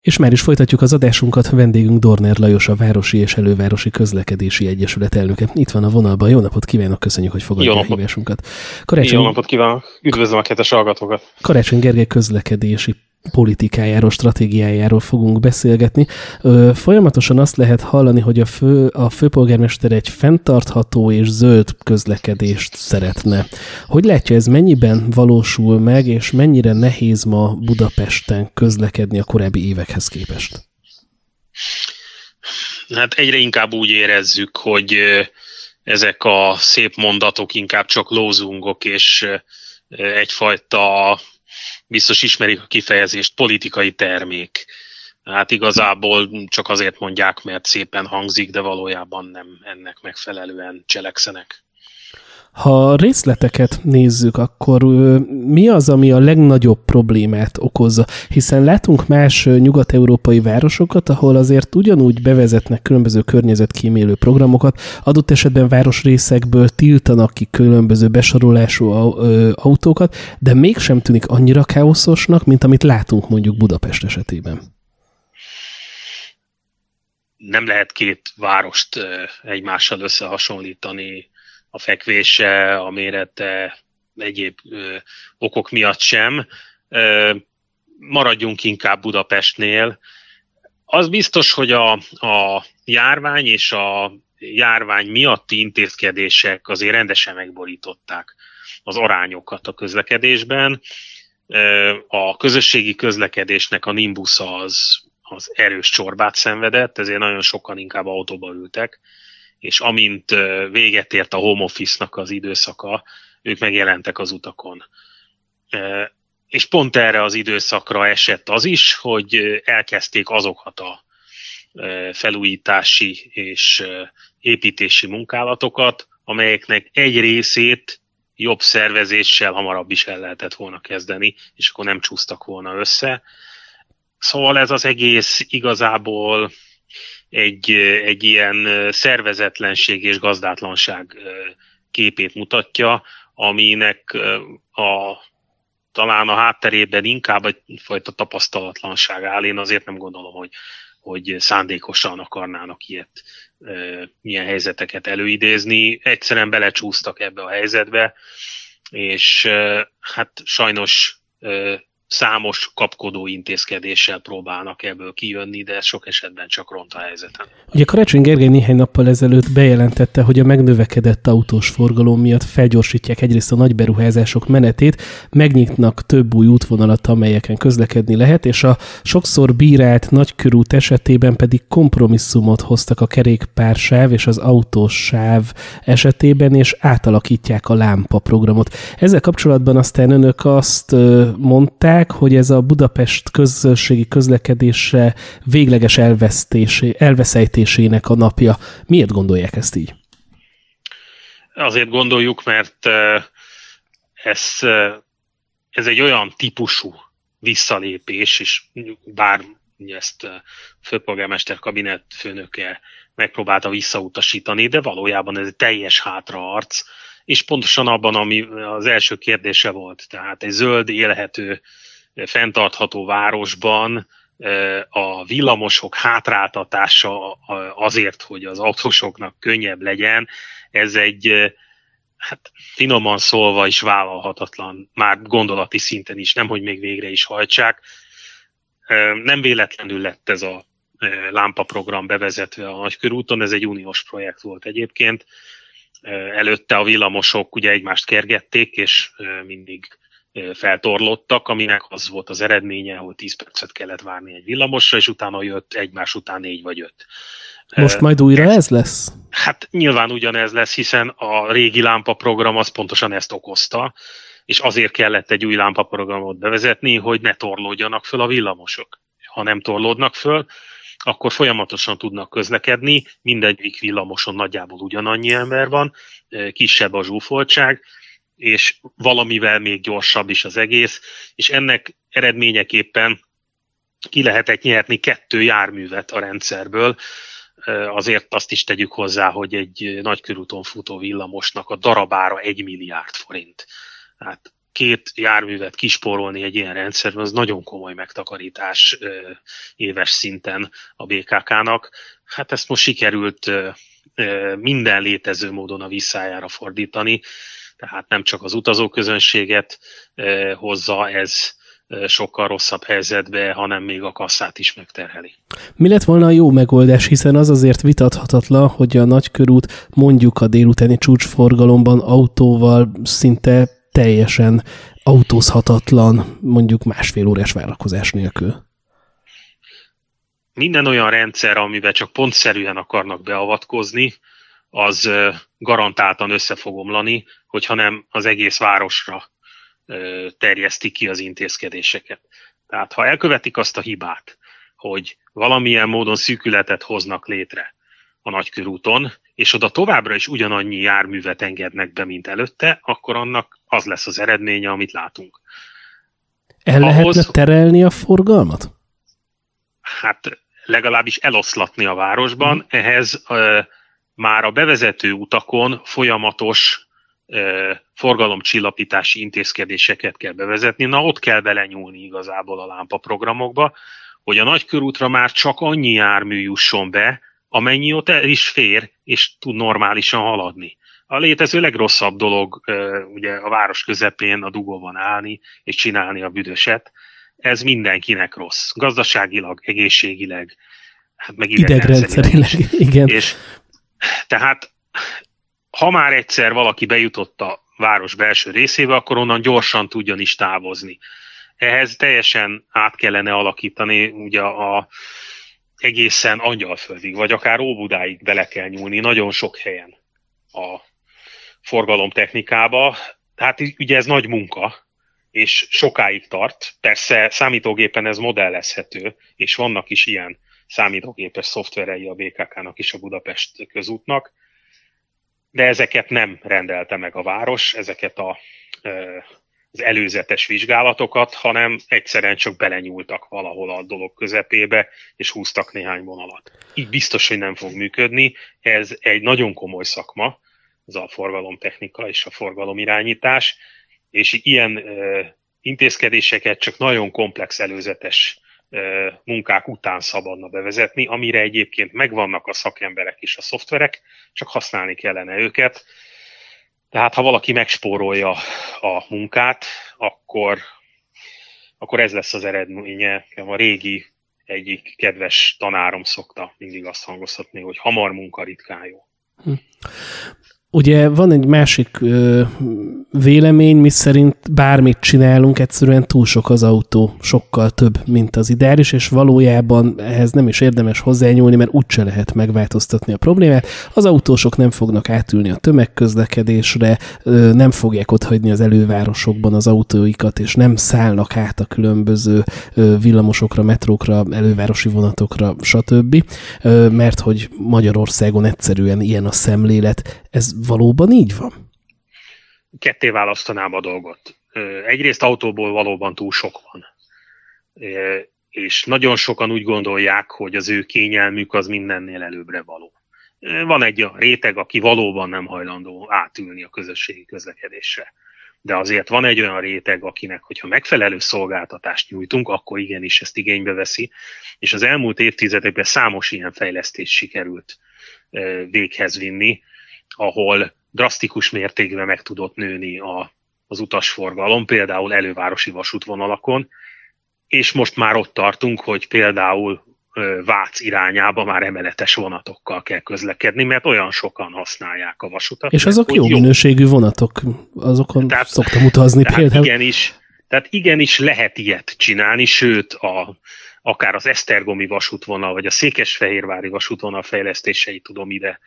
És már is folytatjuk az adásunkat. Vendégünk Dorner Lajos, a Városi és Elővárosi Közlekedési Egyesület elnöke. Itt van a vonalban. Jó napot kívánok, köszönjük, hogy fogadja a hívásunkat. Karácsony... Jó napot kívánok, üdvözlöm a kedves hallgatókat. Karácsony Gergely közlekedési politikájáról, stratégiájáról fogunk beszélgetni. Folyamatosan azt lehet hallani, hogy a, fő, a főpolgármester egy fenntartható és zöld közlekedést szeretne. Hogy látja, ez mennyiben valósul meg, és mennyire nehéz ma Budapesten közlekedni a korábbi évekhez képest? Hát egyre inkább úgy érezzük, hogy ezek a szép mondatok inkább csak lózungok, és egyfajta biztos ismerik a kifejezést, politikai termék. Hát igazából csak azért mondják, mert szépen hangzik, de valójában nem ennek megfelelően cselekszenek. Ha részleteket nézzük, akkor mi az, ami a legnagyobb problémát okozza? Hiszen látunk más nyugat-európai városokat, ahol azért ugyanúgy bevezetnek különböző környezetkímélő programokat, adott esetben városrészekből tiltanak ki különböző besorolású autókat, de mégsem tűnik annyira káoszosnak, mint amit látunk mondjuk Budapest esetében. Nem lehet két várost egymással összehasonlítani a fekvése, a mérete, egyéb ö, okok miatt sem. Ö, maradjunk inkább Budapestnél. Az biztos, hogy a, a járvány és a járvány miatti intézkedések azért rendesen megborították az arányokat a közlekedésben. A közösségi közlekedésnek a Nimbus az, az erős csorbát szenvedett, ezért nagyon sokan inkább autóba ültek és amint véget ért a home office-nak az időszaka, ők megjelentek az utakon. És pont erre az időszakra esett az is, hogy elkezdték azokat a felújítási és építési munkálatokat, amelyeknek egy részét jobb szervezéssel hamarabb is el lehetett volna kezdeni, és akkor nem csúsztak volna össze. Szóval ez az egész igazából egy, egy ilyen szervezetlenség és gazdátlanság képét mutatja, aminek a, talán a hátterében inkább egyfajta tapasztalatlanság áll. Én azért nem gondolom, hogy, hogy szándékosan akarnának ilyet, ilyen helyzeteket előidézni. Egyszerűen belecsúsztak ebbe a helyzetbe, és hát sajnos számos kapkodó intézkedéssel próbálnak ebből kijönni, de sok esetben csak ront a helyzeten. Ugye Karácsony Gergely néhány nappal ezelőtt bejelentette, hogy a megnövekedett autós forgalom miatt felgyorsítják egyrészt a nagy beruházások menetét, megnyitnak több új útvonalat, amelyeken közlekedni lehet, és a sokszor bírált nagykörút esetében pedig kompromisszumot hoztak a kerékpársáv és az autós sáv esetében, és átalakítják a lámpa programot. Ezzel kapcsolatban aztán önök azt mondták, mondják, hogy ez a Budapest közösségi közlekedése végleges elvesztésé, elveszejtésének a napja. Miért gondolják ezt így? Azért gondoljuk, mert ez, ez egy olyan típusú visszalépés, és bár ezt főpolgármester kabinet főnöke megpróbálta visszautasítani, de valójában ez egy teljes hátraarc, és pontosan abban, ami az első kérdése volt. Tehát egy zöld, élhető fenntartható városban a villamosok hátráltatása azért, hogy az autósoknak könnyebb legyen, ez egy hát finoman szólva is vállalhatatlan, már gondolati szinten is, nem hogy még végre is hajtsák. Nem véletlenül lett ez a lámpaprogram bevezetve a Nagykörúton, ez egy uniós projekt volt egyébként. Előtte a villamosok ugye egymást kergették, és mindig feltorlottak, aminek az volt az eredménye, hogy 10 percet kellett várni egy villamosra, és utána jött egymás után négy vagy öt. Most majd újra ez, ez lesz? Hát nyilván ugyanez lesz, hiszen a régi lámpaprogram az pontosan ezt okozta, és azért kellett egy új lámpaprogramot bevezetni, hogy ne torlódjanak föl a villamosok. Ha nem torlódnak föl, akkor folyamatosan tudnak közlekedni, mindegyik villamoson nagyjából ugyanannyi ember van, kisebb a zsúfoltság, és valamivel még gyorsabb is az egész, és ennek eredményeképpen ki lehetett nyerni kettő járművet a rendszerből, azért azt is tegyük hozzá, hogy egy nagykörúton futó villamosnak a darabára egy milliárd forint. Hát két járművet kisporolni egy ilyen rendszerben, az nagyon komoly megtakarítás éves szinten a BKK-nak. Hát ezt most sikerült minden létező módon a visszájára fordítani, tehát nem csak az utazóközönséget hozza ez sokkal rosszabb helyzetbe, hanem még a kasszát is megterheli. Mi lett volna a jó megoldás, hiszen az azért vitathatatlan, hogy a nagykörút mondjuk a délutáni csúcsforgalomban autóval szinte teljesen autózhatatlan, mondjuk másfél órás várakozás nélkül. Minden olyan rendszer, amiben csak pontszerűen akarnak beavatkozni, az garantáltan össze fog omlani, hogyha nem az egész városra terjesztik ki az intézkedéseket. Tehát ha elkövetik azt a hibát, hogy valamilyen módon szűkületet hoznak létre a nagykörúton, és oda továbbra is ugyanannyi járművet engednek be, mint előtte, akkor annak az lesz az eredménye, amit látunk. El Ahhoz, lehetne terelni a forgalmat? Hát legalábbis eloszlatni a városban. Mm. Ehhez már a bevezető utakon folyamatos forgalomcsillapítási intézkedéseket kell bevezetni. Na, ott kell belenyúlni igazából a lámpaprogramokba, hogy a nagykörútra már csak annyi jármű jusson be, amennyi ott el is fér, és tud normálisan haladni. A létező legrosszabb dolog ugye a város közepén a dugóban állni és csinálni a büdöset. Ez mindenkinek rossz. Gazdaságilag, egészségileg, hát meg idegrendszerileg. Igen. És tehát ha már egyszer valaki bejutott a város belső részébe, akkor onnan gyorsan tudjon is távozni. Ehhez teljesen át kellene alakítani ugye a egészen Angyalföldig, vagy akár Óbudáig bele kell nyúlni nagyon sok helyen a forgalomtechnikába. Tehát ugye ez nagy munka, és sokáig tart. Persze számítógépen ez modellezhető, és vannak is ilyen számítógépes szoftverei a BKK-nak is a Budapest közútnak, de ezeket nem rendelte meg a város, ezeket a, az előzetes vizsgálatokat, hanem egyszerűen csak belenyúltak valahol a dolog közepébe, és húztak néhány vonalat. Így biztos, hogy nem fog működni. Ez egy nagyon komoly szakma, ez a forgalomtechnika és a forgalomirányítás, és ilyen intézkedéseket csak nagyon komplex előzetes munkák után szabadna bevezetni, amire egyébként megvannak a szakemberek és a szoftverek, csak használni kellene őket. Tehát ha valaki megspórolja a munkát, akkor, akkor ez lesz az eredménye. A régi egyik kedves tanárom szokta mindig azt hangoztatni, hogy hamar munka ritkán jó. Hm. Ugye van egy másik vélemény, mi szerint bármit csinálunk, egyszerűen túl sok az autó, sokkal több, mint az ideális, és valójában ehhez nem is érdemes hozzányúlni, mert úgyse lehet megváltoztatni a problémát. Az autósok nem fognak átülni a tömegközlekedésre, nem fogják otthagyni az elővárosokban az autóikat, és nem szállnak át a különböző villamosokra, metrókra, elővárosi vonatokra, stb. Mert hogy Magyarországon egyszerűen ilyen a szemlélet. Ez valóban így van? Ketté választanám a dolgot. Egyrészt autóból valóban túl sok van. És nagyon sokan úgy gondolják, hogy az ő kényelmük az mindennél előbbre való. Van egy a réteg, aki valóban nem hajlandó átülni a közösségi közlekedésre. De azért van egy olyan réteg, akinek, hogyha megfelelő szolgáltatást nyújtunk, akkor igenis ezt igénybe veszi. És az elmúlt évtizedekben számos ilyen fejlesztés sikerült véghez vinni, ahol drasztikus mértékben meg tudott nőni a, az utasforgalom, például elővárosi vasútvonalakon, és most már ott tartunk, hogy például Vác irányába már emeletes vonatokkal kell közlekedni, mert olyan sokan használják a vasutat. És azok jó, jó minőségű vonatok, azokon tehát, szoktam utazni tehát például. Igenis, tehát igenis lehet ilyet csinálni, sőt a, akár az Esztergomi vasútvonal, vagy a Székesfehérvári vasútvonal fejlesztéseit tudom ide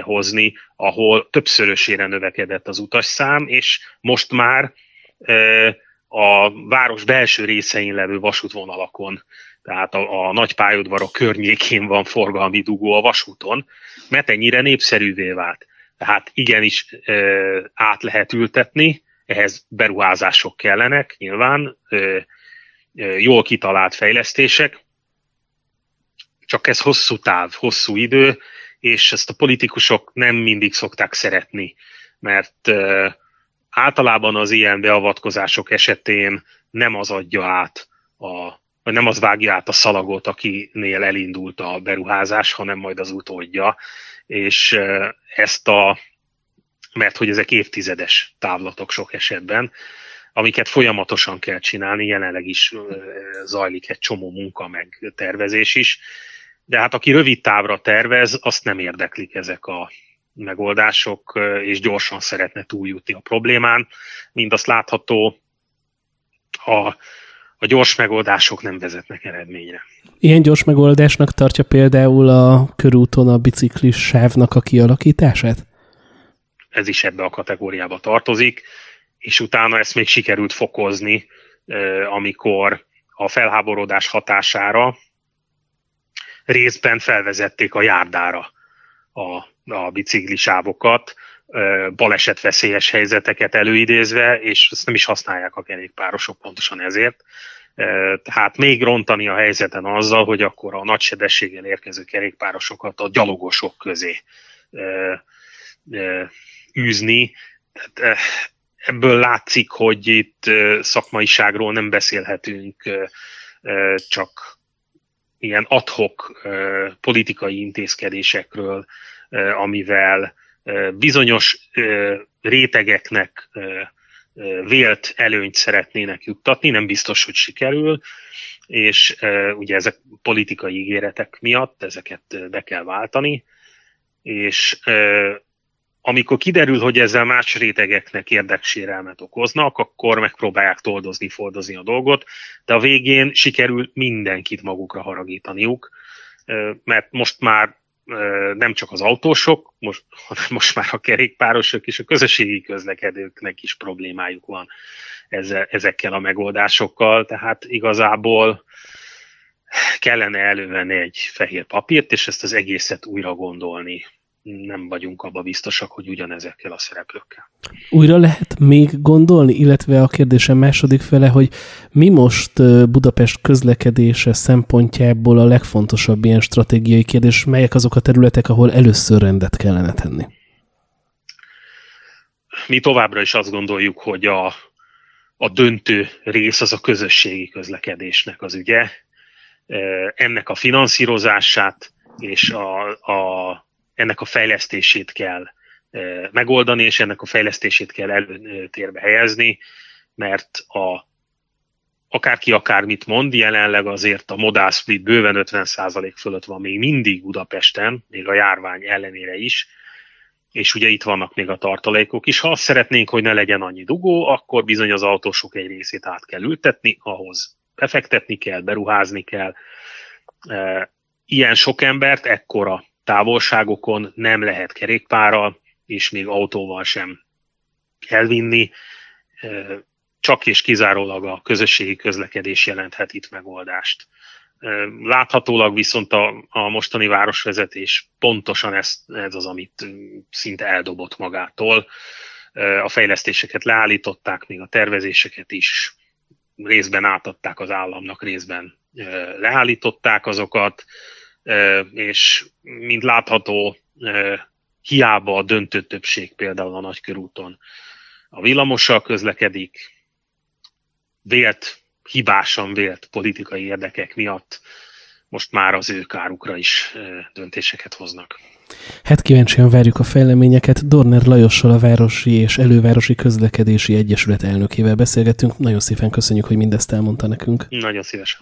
hozni, ahol többszörösére növekedett az utasszám, és most már eh, a város belső részein levő vasútvonalakon, tehát a, a nagy pályaudvarok környékén van forgalmi dugó a vasúton, mert ennyire népszerűvé vált. Tehát igenis e, át lehet ültetni, ehhez beruházások kellenek, nyilván, jól kitalált fejlesztések, csak ez hosszú táv, hosszú idő, és ezt a politikusok nem mindig szokták szeretni, mert általában az ilyen beavatkozások esetén nem az adja át a vagy nem az vágja át a szalagot, akinél elindult a beruházás, hanem majd az utódja, és ezt a, mert hogy ezek évtizedes távlatok sok esetben, amiket folyamatosan kell csinálni, jelenleg is zajlik egy csomó munka, meg tervezés is, de hát aki rövid távra tervez, azt nem érdeklik ezek a megoldások, és gyorsan szeretne túljutni a problémán. Mind azt látható, a, a gyors megoldások nem vezetnek eredményre. Ilyen gyors megoldásnak tartja például a körúton a biciklis sávnak a kialakítását? Ez is ebbe a kategóriába tartozik, és utána ezt még sikerült fokozni, amikor a felháborodás hatására részben felvezették a járdára a, a biciklisávokat, balesetveszélyes helyzeteket előidézve, és ezt nem is használják a kerékpárosok pontosan ezért. Tehát még rontani a helyzeten azzal, hogy akkor a nagy sebességgel érkező kerékpárosokat a gyalogosok közé űzni. Ebből látszik, hogy itt szakmaiságról nem beszélhetünk, csak ilyen adhok politikai intézkedésekről, amivel bizonyos rétegeknek vélt előnyt szeretnének juttatni, nem biztos, hogy sikerül, és ugye ezek politikai ígéretek miatt ezeket be kell váltani, és amikor kiderül, hogy ezzel más rétegeknek érdeksérelmet okoznak, akkor megpróbálják toldozni, fordozni a dolgot, de a végén sikerül mindenkit magukra haragítaniuk, mert most már nem csak az autósok, most, hanem most már a kerékpárosok és a közösségi közlekedőknek is problémájuk van ezzel, ezekkel a megoldásokkal, tehát igazából kellene elővenni egy fehér papírt, és ezt az egészet újra gondolni nem vagyunk abba biztosak, hogy ugyanezekkel a szereplőkkel. Újra lehet még gondolni, illetve a kérdésem második fele, hogy mi most Budapest közlekedése szempontjából a legfontosabb ilyen stratégiai kérdés, melyek azok a területek, ahol először rendet kellene tenni? Mi továbbra is azt gondoljuk, hogy a, a döntő rész az a közösségi közlekedésnek az ügye. Ennek a finanszírozását és a, a ennek a fejlesztését kell megoldani, és ennek a fejlesztését kell előtérbe helyezni, mert a, akárki akármit mond, jelenleg azért a modál split bőven 50% fölött van még mindig Budapesten, még a járvány ellenére is, és ugye itt vannak még a tartalékok is. Ha azt szeretnénk, hogy ne legyen annyi dugó, akkor bizony az autósok egy részét át kell ültetni, ahhoz befektetni kell, beruházni kell. Ilyen sok embert ekkora távolságokon nem lehet kerékpárral, és még autóval sem elvinni. Csak és kizárólag a közösségi közlekedés jelenthet itt megoldást. Láthatólag viszont a, a mostani városvezetés pontosan ez, ez az, amit szinte eldobott magától. A fejlesztéseket leállították, még a tervezéseket is részben átadták az államnak, részben leállították azokat és mint látható, hiába a döntő többség például a nagykörúton a villamossal közlekedik, vélt, hibásan vélt politikai érdekek miatt most már az ő kárukra is döntéseket hoznak. Hát kíváncsian várjuk a fejleményeket. Dorner Lajossal a Városi és Elővárosi Közlekedési Egyesület elnökével beszélgettünk. Nagyon szépen köszönjük, hogy mindezt elmondta nekünk. Nagyon szívesen.